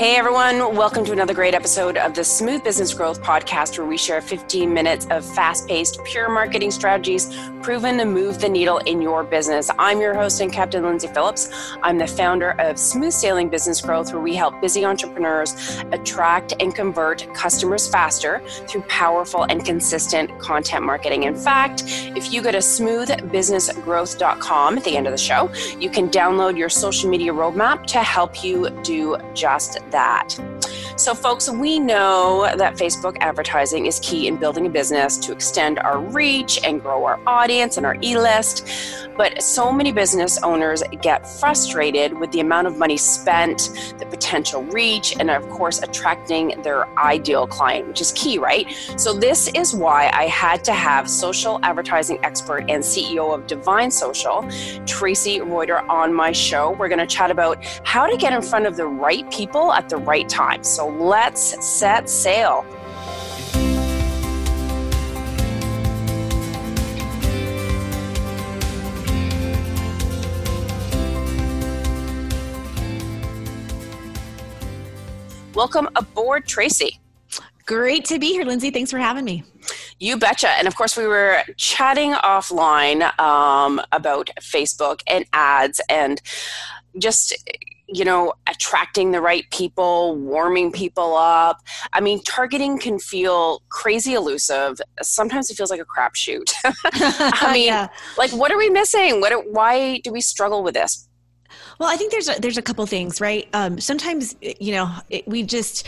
Hey everyone, welcome to another great episode of the Smooth Business Growth Podcast, where we share 15 minutes of fast paced, pure marketing strategies proven to move the needle in your business. I'm your host and Captain Lindsay Phillips. I'm the founder of Smooth Sailing Business Growth, where we help busy entrepreneurs attract and convert customers faster through powerful and consistent content marketing. In fact, if you go to smoothbusinessgrowth.com at the end of the show, you can download your social media roadmap to help you do just that. So, folks, we know that Facebook advertising is key in building a business to extend our reach and grow our audience and our e list. But so many business owners get frustrated with the amount of money spent, the potential reach, and of course, attracting their ideal client, which is key, right? So, this is why I had to have social advertising expert and CEO of Divine Social, Traci Reuter, on my show. We're going to chat about how to get in front of the right people at the right time. So, let's set sail. Welcome aboard, Traci. Great to be here, Lindsay. Thanks for having me. You betcha. And of course, we were chatting offline um, about Facebook and ads and just you know, attracting the right people, warming people up. I mean, targeting can feel crazy elusive. Sometimes it feels like a crapshoot. I mean, yeah. like, what are we missing? What? Why do we struggle with this? Well, I think there's a, there's a couple things, right? Um, sometimes, you know, it, we just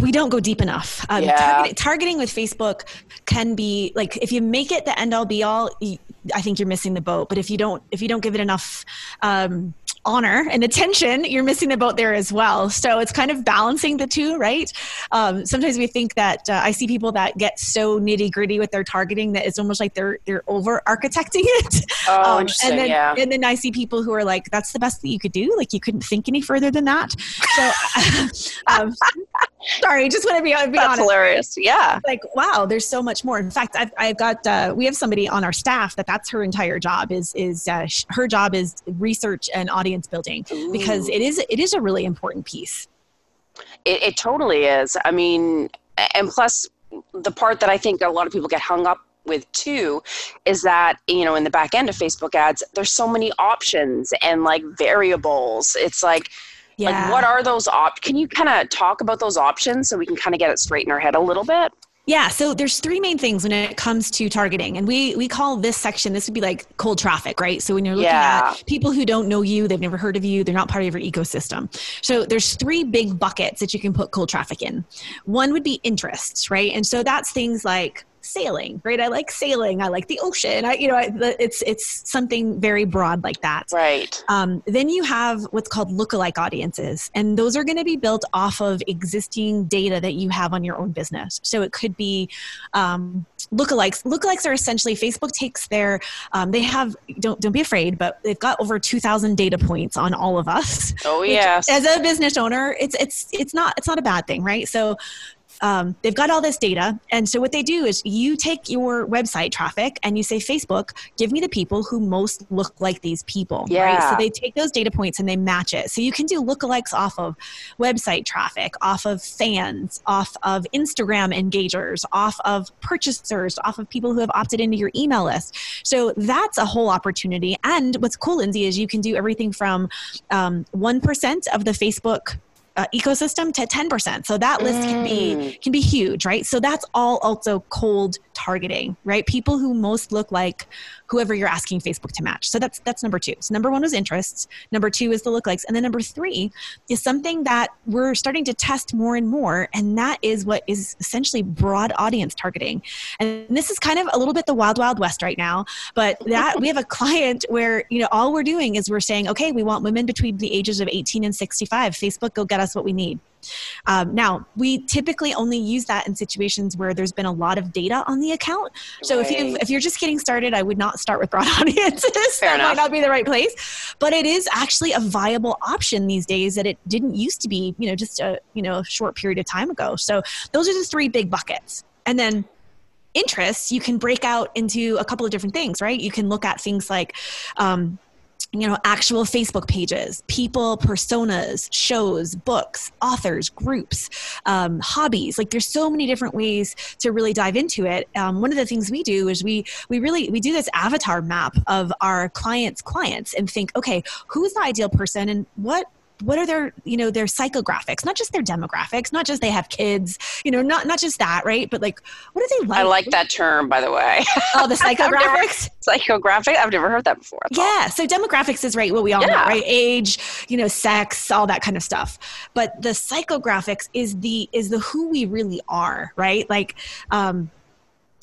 we don't go deep enough. Um, yeah. targeting, targeting with Facebook can be like if you make it the end all be all, I think you're missing the boat. But if you don't if you don't give it enough. Um, honor and attention, you're missing the boat there as well. So it's kind of balancing the two, right? Um, sometimes we think that uh, I see people that get so nitty gritty with their targeting that it's almost like they're they're over architecting it. Oh, um, interesting. And then, yeah. and then I see people who are like, "That's the best that you could do. Like you couldn't think any further than that." So, um, sorry, just want to be, be That's honest. hilarious. Yeah. Like, wow, there's so much more. In fact, I've, I've got uh, we have somebody on our staff that that's her entire job is is uh, her job is research and audience audience building Ooh. because it is it is a really important piece. It, it totally is. I mean, and plus the part that I think a lot of people get hung up with too is that you know in the back end of facebook ads there's so many options and like variables it's like yeah. like what are those op can you kind of talk about those options so we can kind of get it straight in our head a little bit yeah, so there's three main things when it comes to targeting. And we we call this section this would be like cold traffic, right? So when you're looking yeah. at people who don't know you, they've never heard of you, they're not part of your ecosystem. So there's three big buckets that you can put cold traffic in. One would be interests, right? And so that's things like sailing, right? I like sailing. I like the ocean. I, you know, I, it's it's something very broad like that. Right. Um, then you have what's called lookalike audiences, and those are going to be built off of existing data that you have on your own business. So it could be um, lookalikes. Lookalikes are essentially Facebook takes their um, they have don't don't be afraid, but they've got over two thousand data points on all of us. Oh yes. As a business owner, it's it's it's not it's not a bad thing, right? So um, they've got all this data. And so what they do is you take your website traffic and you say, Facebook, give me the people who most look like these people. Yeah. Right? So they take those data points and they match it. So you can do lookalikes off of website traffic, off of fans, off of Instagram engagers, off of purchasers, off of people who have opted into your email list. So that's a whole opportunity. And what's cool, Lindsay, is you can do everything from um, 1% of the Facebook uh, ecosystem to 10%. So that list can be mm. can be huge, right? So that's all also cold targeting, right? People who most look like whoever you're asking Facebook to match. So that's that's number 2. So number 1 was interests, number 2 is the lookalikes, and then number 3 is something that we're starting to test more and more and that is what is essentially broad audience targeting. And this is kind of a little bit the wild wild west right now, but that we have a client where, you know, all we're doing is we're saying, "Okay, we want women between the ages of 18 and 65. Facebook go get us what we need." Um, now, we typically only use that in situations where there's been a lot of data on the account. So right. if you if you're just getting started, I would not start with broad audiences. Fair that enough. might not be the right place. But it is actually a viable option these days that it didn't used to be, you know, just a you know short period of time ago. So those are the three big buckets. And then interests you can break out into a couple of different things right you can look at things like um, you know actual facebook pages people personas shows books authors groups um, hobbies. Like there's so many different ways to really dive into it. Um, one of the things we do is we we really we do this avatar map of our clients clients and think okay who's the ideal person and what what are their you know their psychographics? Not just their demographics not just they have kids you know not not just that right? But like what are they like i like? that term by the way. Oh the psychographics? Psychographic? I've never heard that before. Yeah so demographics is right what we all yeah. know right? Age you know sex all that kind of stuff. But the psychographics is the is the who we really are right? Like um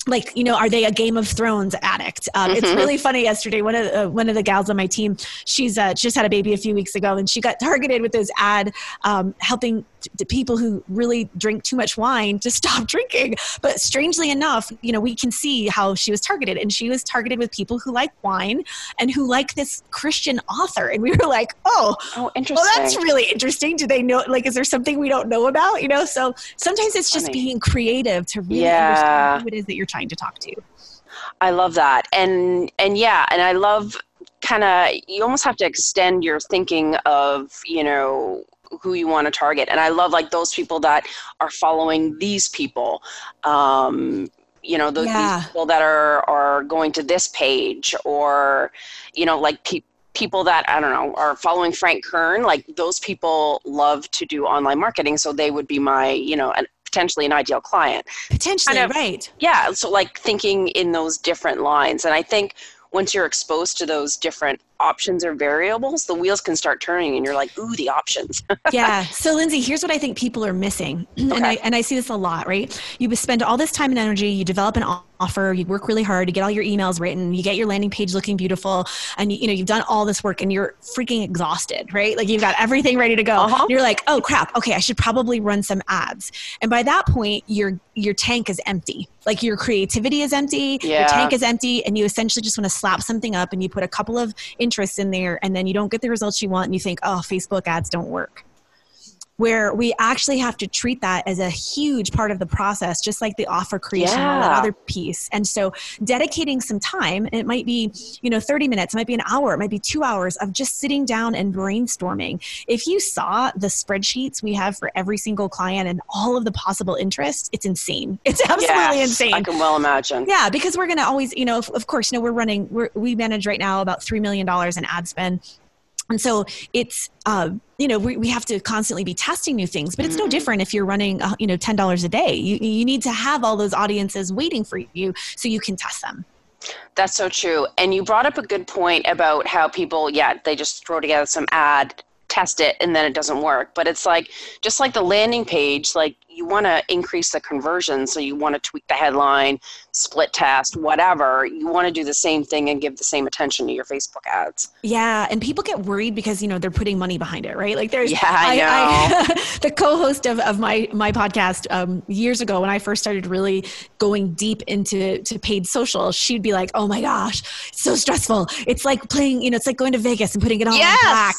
like you know are they a game of thrones addict um, mm-hmm. it's really funny yesterday one of the, uh, one of the gals on my team she's uh, just had a baby a few weeks ago and she got targeted with this ad um, helping to people who really drink too much wine to stop drinking. But strangely enough, you know, we can see how she was targeted, and she was targeted with people who like wine and who like this Christian author. And we were like, oh, oh, interesting. Well, that's really interesting. Do they know? Like, is there something we don't know about? You know, so sometimes it's just Funny. being creative to really yeah. understand who it is that you're trying to talk to. I love that, and and yeah, and I love kind of you almost have to extend your thinking of you know who you want to target. And I love like those people that are following these people. Um, you know, those yeah. people that are are going to this page, or you know, like people people that I don't know are following Frank Kern, like those people love to do online marketing, so they would be my, you know, an, potentially an ideal client. Potentially, kind of, right? Yeah, so like thinking in those different lines, and I think once you're exposed to those different options or variables, the wheels can start turning and you're like, ooh, the options. yeah. So Lindsay, here's what I think people are missing. Okay. And I and I see this a lot, right? You spend all this time and energy, you develop an offer, you work really hard you get all your emails written, you get your landing page looking beautiful, and you, you know, you've done all this work and you're freaking exhausted, right? Like you've got everything ready to go. Uh-huh. You're like, oh crap, okay, I should probably run some ads. And by that point, your your tank is empty. Like your creativity is empty, yeah. your tank is empty, and you essentially just want to slap something up and you put a couple of interest in there and then you don't get the results you want and you think, oh, Facebook ads don't work where we actually have to treat that as a huge part of the process, just like the offer creation yeah. or that other piece. And so dedicating some time, it might be, you know, 30 minutes, it might be an hour, it might be two hours of just sitting down and brainstorming. If you saw the spreadsheets we have for every single client and all of the possible interests, it's insane. It's absolutely insane. I can well imagine. Yeah, because we're going to always, you know, of, of course, you know, we're running, we're, we manage right now about $3 million in ad spend and so it's uh, you know we, we have to constantly be testing new things but it's no mm-hmm. different if you're running uh, you know $10 a day. You, you need to have all those audiences waiting for you so you can test them. That's so true. And you brought up a good point about how people yeah they just throw together some ad test it and then it doesn't work. But it's like just like the landing page like you want to increase the conversion so you want to tweak the headline split test whatever you want to do the same thing and give the same attention to your facebook ads. Yeah and people get worried because you know they're putting money behind it right? Like there's yeah i, know I, the co-host of, of my my podcast um, years ago when i first started really going deep into to paid social she'd be like oh my gosh it's so stressful. It's like playing you know it's like going to vegas and putting it all yes! back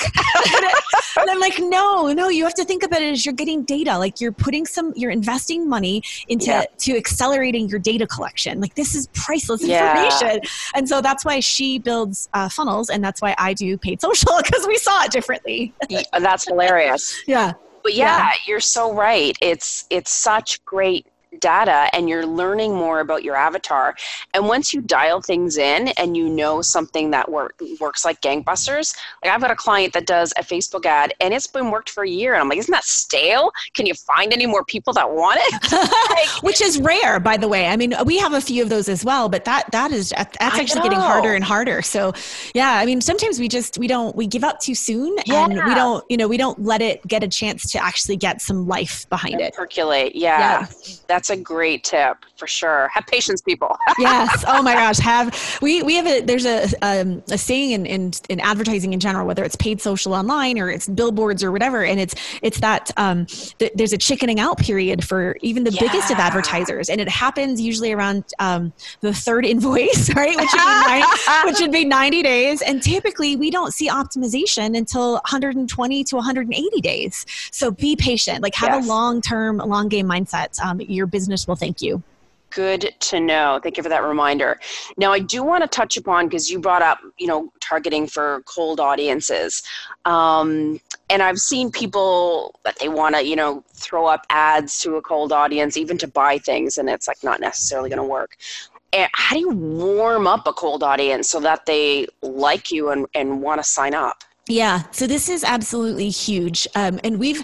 and i'm like no no you have to think about it as you're getting data like you're putting some you're investing money into yeah. to accelerating your data collection like this is priceless yeah. information and so that's why she builds uh, funnels and that's why i do paid social because we saw it differently that's hilarious yeah but yeah, yeah, you're so right. It's it's such great data and you're learning more about your avatar. And once you dial things in and you know something that work, works like gangbusters, like I've got a client that does a Facebook ad and it's been worked for a year. And I'm like, isn't that stale? Can you find any more people that want it? Which is rare, by the way. I mean, we have a few of those as well, but that that is that's actually getting harder and harder. So yeah, I mean, sometimes we just we don't we give up too soon yeah. and we don't you know we don't let it get a chance to actually get some life behind it. Percolate. Yeah. yeah. That's that's a great tip for sure. Have patience, people. yes. Oh my gosh. Have we we have a there's a um, a saying in, in in advertising in general, whether it's paid social online or it's billboards or whatever, and it's it's that um, th- there's a chickening out period for even the yeah. biggest of advertisers, and it happens usually around um, the third invoice, right? Which would, be 90, which would be 90 days, and typically we don't see optimization until 120 to 180 days. So be patient. Like have yes. a long term, long game mindset. Um, your business will thank you. Good to know. Thank you for that reminder. Now, I do want to touch upon because you brought up, you know, targeting for cold audiences. Um, and I've seen people that they want to, you know, throw up ads to a cold audience, even to buy things, and it's like not necessarily going to work. And how do you warm up a cold audience so that they like you and, and want to sign up? Yeah, so this is absolutely huge, um, and we've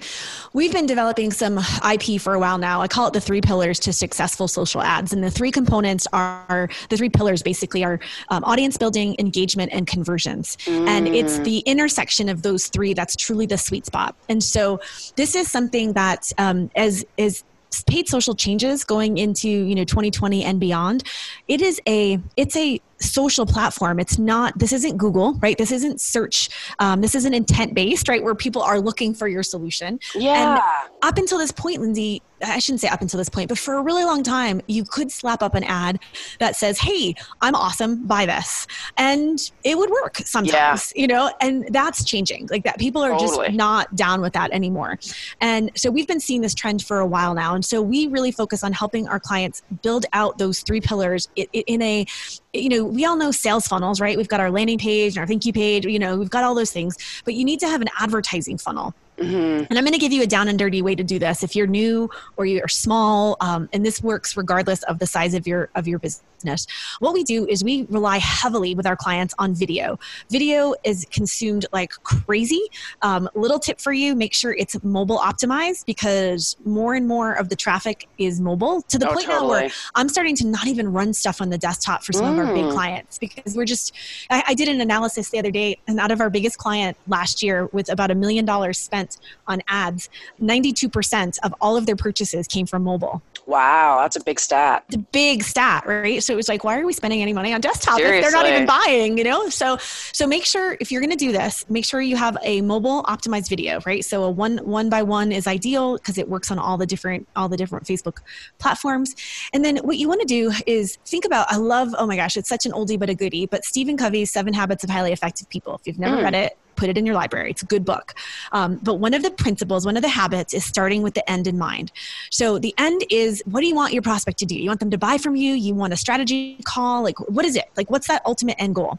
we've been developing some IP for a while now. I call it the three pillars to successful social ads, and the three components are the three pillars basically are um, audience building, engagement, and conversions, mm. and it's mm. the intersection of those three that's truly the sweet spot. And so this is something that um, as is paid social changes going into you know 2020 and beyond it is a it's a social platform. It's not, this isn't Google, right? This isn't search. Um, this isn't intent based, right? Where people are looking for your solution. Yeah. And up until this point, Lindsay, I shouldn't say up until this point, but for a really long time, you could slap up an ad that says, Hey, I'm awesome, buy this. And it would work sometimes, yeah. you know, and that's changing. Like that, people are totally. just not down with that anymore. And so we've been seeing this trend for a while now. And so we really focus on helping our clients build out those three pillars in a, you know, we all know sales funnels, right? We've got our landing page and our thank you page, you know, we've got all those things, but you need to have an advertising funnel. Mm-hmm. And I'm going to give you a down and dirty way to do this. If you're new or you're small, um, and this works regardless of the size of your of your business. What we do is we rely heavily with our clients on video. Video is consumed like crazy. Um, little tip for you make sure it's mobile optimized because more and more of the traffic is mobile to the oh, point totally. now where I'm starting to not even run stuff on the desktop for some mm. of our big mm. clients because we're just, I, I did an analysis the other day, and out of our biggest client last year with about a million dollars spent on ads, 92% of all of their purchases came from mobile. Wow, that's a big stat. The big stat, right? So it was like, why are we spending any money on desktop Seriously. if they're not even buying? You know, so so make sure if you're going to do this, make sure you have a mobile optimized video, right? So a one one by one is ideal because it works on all the different all the different Facebook platforms. And then what you want to do is think about. I love. Oh my gosh, it's such an oldie but a goodie. But Stephen Covey's Seven Habits of Highly Effective People. If you've never mm. read it, put it in your library. It's a good book. Um, but one of the principles, one of the habits is starting with the end in mind. So the end is what do you want your prospect to do? You want them to buy from you? You want a strategy call? Like, what is it? Like, what's that ultimate end goal?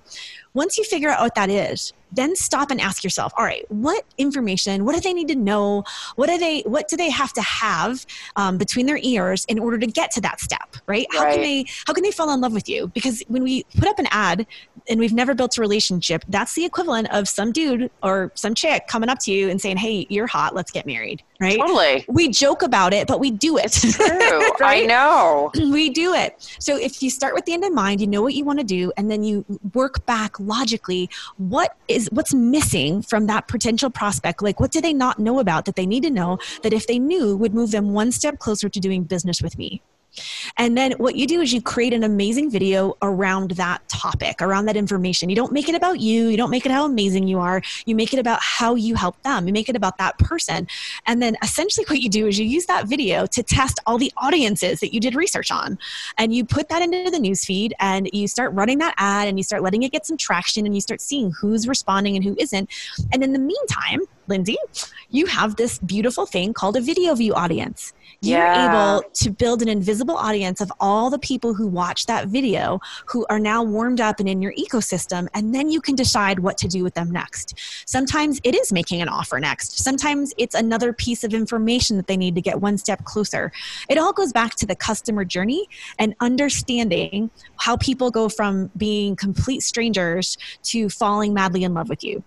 Once you figure out what that is, then stop and ask yourself all right what information what do they need to know? What do they what do they have to have um, between their ears in order to get to that step right? right how can they how can they fall in love with you? Because when we put up an ad and we've never built a relationship that's the equivalent of some dude or some chick coming up to you and saying hey you're hot let's get married right? Totally. We joke about it, but we do it. It's true. right? I know. We do it. So if you start with the end in mind, you know what you want to do, and then you work back logically. What is what's missing from that potential prospect? Like, what do they not know about that they need to know that if they knew would move them one step closer to doing business with me? And then what you do is you create an amazing video around that topic, around that information. You don't make it about you, you don't make it how amazing you are. You make it about how you help them. You make it about that person. And then essentially what you do is you use that video to test all the audiences that you did research on. And you put that into the newsfeed and you start running that ad and you start letting it get some traction and you start seeing who's responding and who isn't. And in the meantime, Lindsay, you have this beautiful thing called a video view audience you're able to build an invisible audience of all the people who watch that video who are now warmed up and in your ecosystem and then you can decide what to do with them next. Sometimes it is making an offer next. Sometimes it's another piece of information that they need to get one step closer. It all goes back to the customer journey and understanding how people go from being complete strangers to falling madly in love with you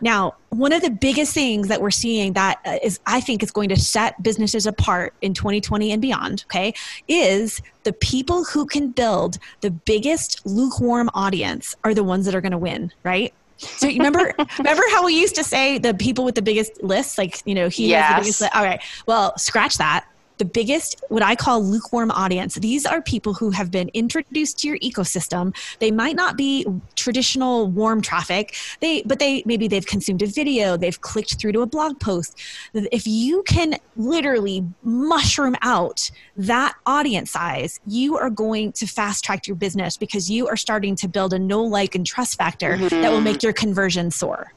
now, one of the biggest things that we're seeing that uh, I think, is going to set businesses apart in 2020 and beyond, okay, is the people who can build the biggest lukewarm audience are the ones that are going to win, right? So you remember remember how we used to say the people with the biggest lists, like you know, he yes. has the biggest list. All right. Well, scratch that the biggest, what I call lukewarm audience. These are people who have been introduced to your ecosystem. They might not be traditional warm traffic. They, but they maybe they've consumed a video, they've clicked through to a blog post. If you can literally mushroom out that audience size, you are going to fast track your business because you are starting to build a no like and trust factor mm-hmm. that will make your conversion soar.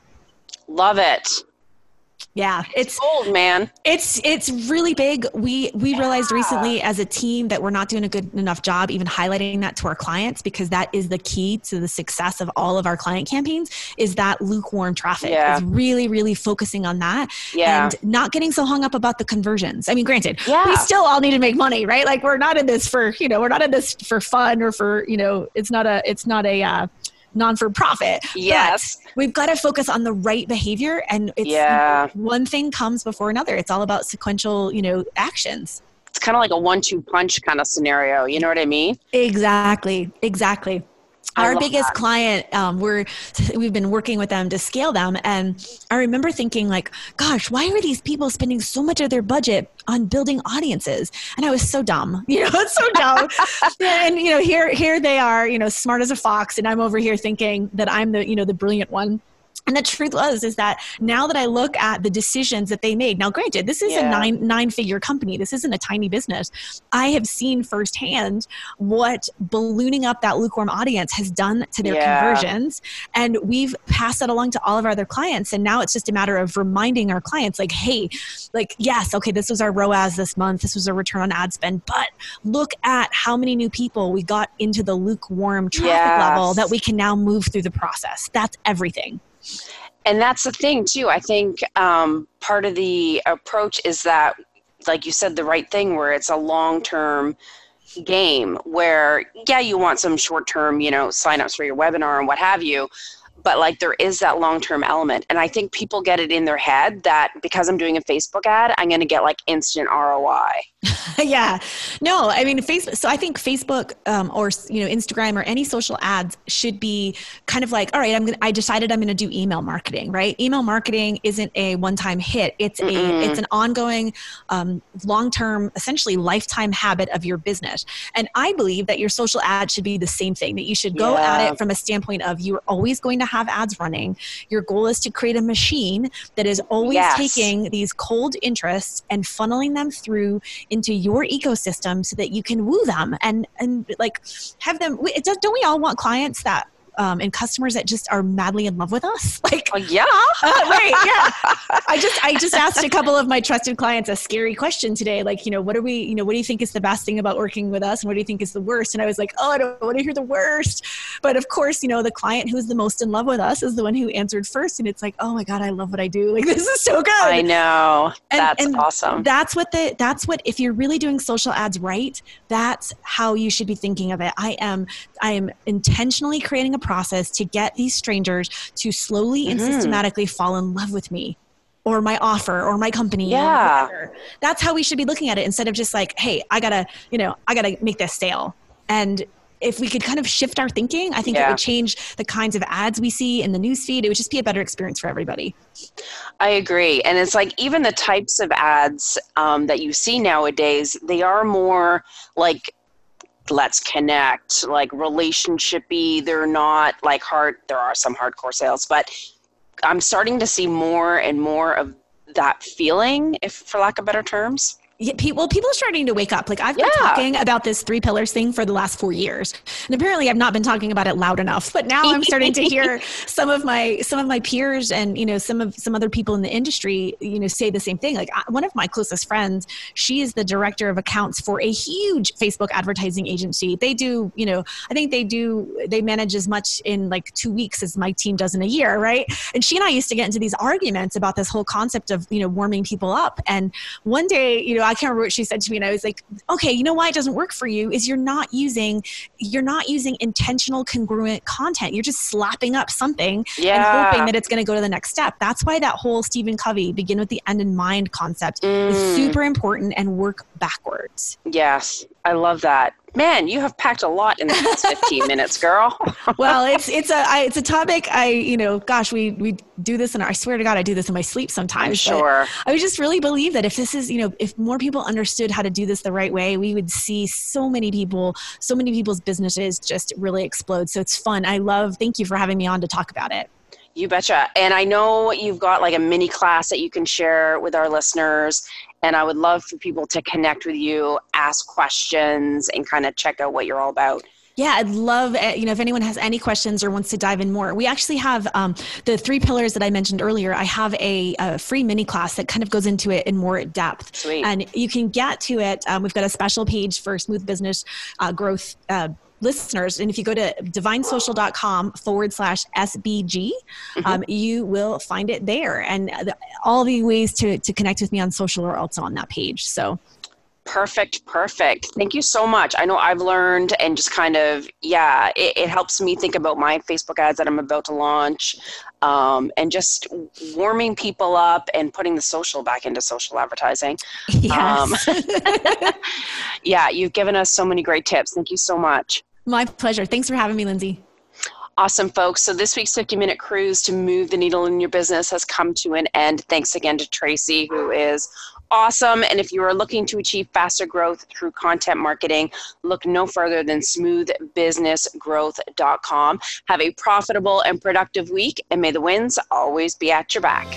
Love it. Yeah, it's old man. It's it's really big. We we yeah. realized recently as a team that we're not doing a good enough job even highlighting that to our clients because that is the key to the success of all of our client campaigns is that lukewarm traffic. Yeah. Is really really focusing on that yeah. and not getting so hung up about the conversions. I mean, granted, yeah. we still all need to make money, right? Like we're not in this for, you know, we're not in this for fun or for, you know, it's not a it's not a uh, non for profit. Yes. But we've got to focus on the right behavior and it's yeah. one thing comes before another. It's all about sequential, you know, actions. It's kind of like a one two punch kind of scenario. You know what I mean? Exactly. Exactly our biggest that. client um, we're we've been working with them to scale them and i remember thinking like gosh why are these people spending so much of their budget on building audiences? And i was so dumb you know it's so dumb. And you know here here they are you know smart as a fox and i'm over here thinking that i'm the you know the brilliant one and the truth was is that now that I look at the decisions that they made, now granted, this is yeah. a nine nine figure company. This isn't a tiny business. I have seen firsthand what ballooning up that lukewarm audience has done to their yeah. conversions. And we've passed that along to all of our other clients. And now it's just a matter of reminding our clients, like, hey, like, yes, okay, this was our ROAS this month, this was our return on ad spend, but look at how many new people we got into the lukewarm traffic yes. level that we can now move through the process. That's everything and that's the thing too. I think um, part of the approach is that like you said the right thing where it's a long term game where yeah you want some short term you know signups for your webinar and what have you but like there is that long term element. And i think people get it in their head that because i'm doing a facebook ad i'm going to get like instant roi yeah no i mean facebook so i think facebook um, or you know instagram or any social ads should be kind of like all right i'm gonna i decided i'm going to do email marketing right email marketing isn't a one time hit it's Mm-mm. a it's an ongoing um, long term essentially lifetime habit of your business and i believe that your social ad should be the same thing that you should go yeah. at it from a standpoint of you're always going to have ads running. Your goal is to create a machine that is always yes. taking these cold interests and funneling them through into your ecosystem so that you can woo them and and like have them. Don't we all want clients that um, and customers that just are madly in love with us. Like, uh, yeah, uh, right, yeah. I just I just asked a couple of my trusted clients a scary question today. Like, you know, what are we? You know, what do you think is the best thing about working with us, and what do you think is the worst? And I was like, oh, I don't want to hear the worst. But of course, you know, the client who's the most in love with us is the one who answered first, and it's like, oh my god, I love what I do. Like, this is so good. I know. And, that's and awesome. That's what the that's what if you're really doing social ads right, that's how you should be thinking of it. I am I am intentionally creating a process to get these strangers to slowly mm-hmm. and systematically fall in love with me or my offer or my company. Yeah. That's how we should be looking at it instead of just like, hey, I gotta, you know, I gotta make this sale. And if we could kind of shift our thinking, I think yeah. it would change the kinds of ads we see in the newsfeed. It would just be a better experience for everybody. I agree. And it's like even the types of ads um, that you see nowadays, they are more like let's connect, like relationshipy. They're not like hard. There are some hardcore sales, but I'm starting to see more and more of that feeling, if for lack of better terms yeah, well, people are starting to wake up. Like I've been yeah. talking about this three pillars thing for the last four years, and apparently I've not been talking about it loud enough. But now I'm starting to hear some of my some of my peers and you know some of some other people in the industry, you know, say the same thing. Like one of my closest friends, she is the director of accounts for a huge Facebook advertising agency. They do, you know, I think they do they manage as much in like two weeks as my team does in a year, right? And she and I used to get into these arguments about this whole concept of you know warming people up. And one day, you know I can't remember what she said to me, and I was like, okay, you know why it doesn't work for you is you're not using you're not using intentional congruent content. You're just slapping up something yeah. and hoping that it's going to go to the next step. That's why that whole Stephen Covey begin with the end in mind concept mm. is super important and work backwards. Yes, I love that. Man you have packed a lot in the past 15 minutes girl. Well it's it's a I, it's a topic i you know gosh we we do this and i swear to god i do this in my sleep sometimes I'm sure. I would just really believe that if this is you know if more people understood how to do this the right way we would see so many people so many people's businesses just really explode. So it's fun. I love thank you for having me on to talk about it. You betcha. And I know you've got like a mini class that you can share with our listeners and I would love for people to connect with you, ask questions, and kind of check out what you're all about. Yeah, I'd love, uh, you know, if anyone has any questions or wants to dive in more. We actually have um, the three pillars that I mentioned earlier. I have a, a, free mini class that kind of goes into it in more depth. Sweet. And you can get to it. Um, we've got a special page for smooth business uh, growth. Uh, listeners, and if you go to divinesocial.com forward slash SBG, mm-hmm. um, you will find it there. And the, all the ways to, to connect with me on social are also on that page. So Perfect, perfect. Thank you so much. I know I've learned and just kind of, yeah, it, it helps me think about my Facebook ads that I'm about to launch um, and just warming people up and putting the social back into social advertising. Yes. Um, yeah, you've given us so many great tips. Thank you so much. My pleasure. Thanks for having me, Lindsay. Awesome, folks. So this week's 50 minute cruise to move the needle in your business has come to an end. Thanks again to Traci, who is awesome. And if you are looking to achieve faster growth through content marketing, look no further than smoothbusinessgrowth.com. Have a profitable and productive week, and may the winds always be at your back.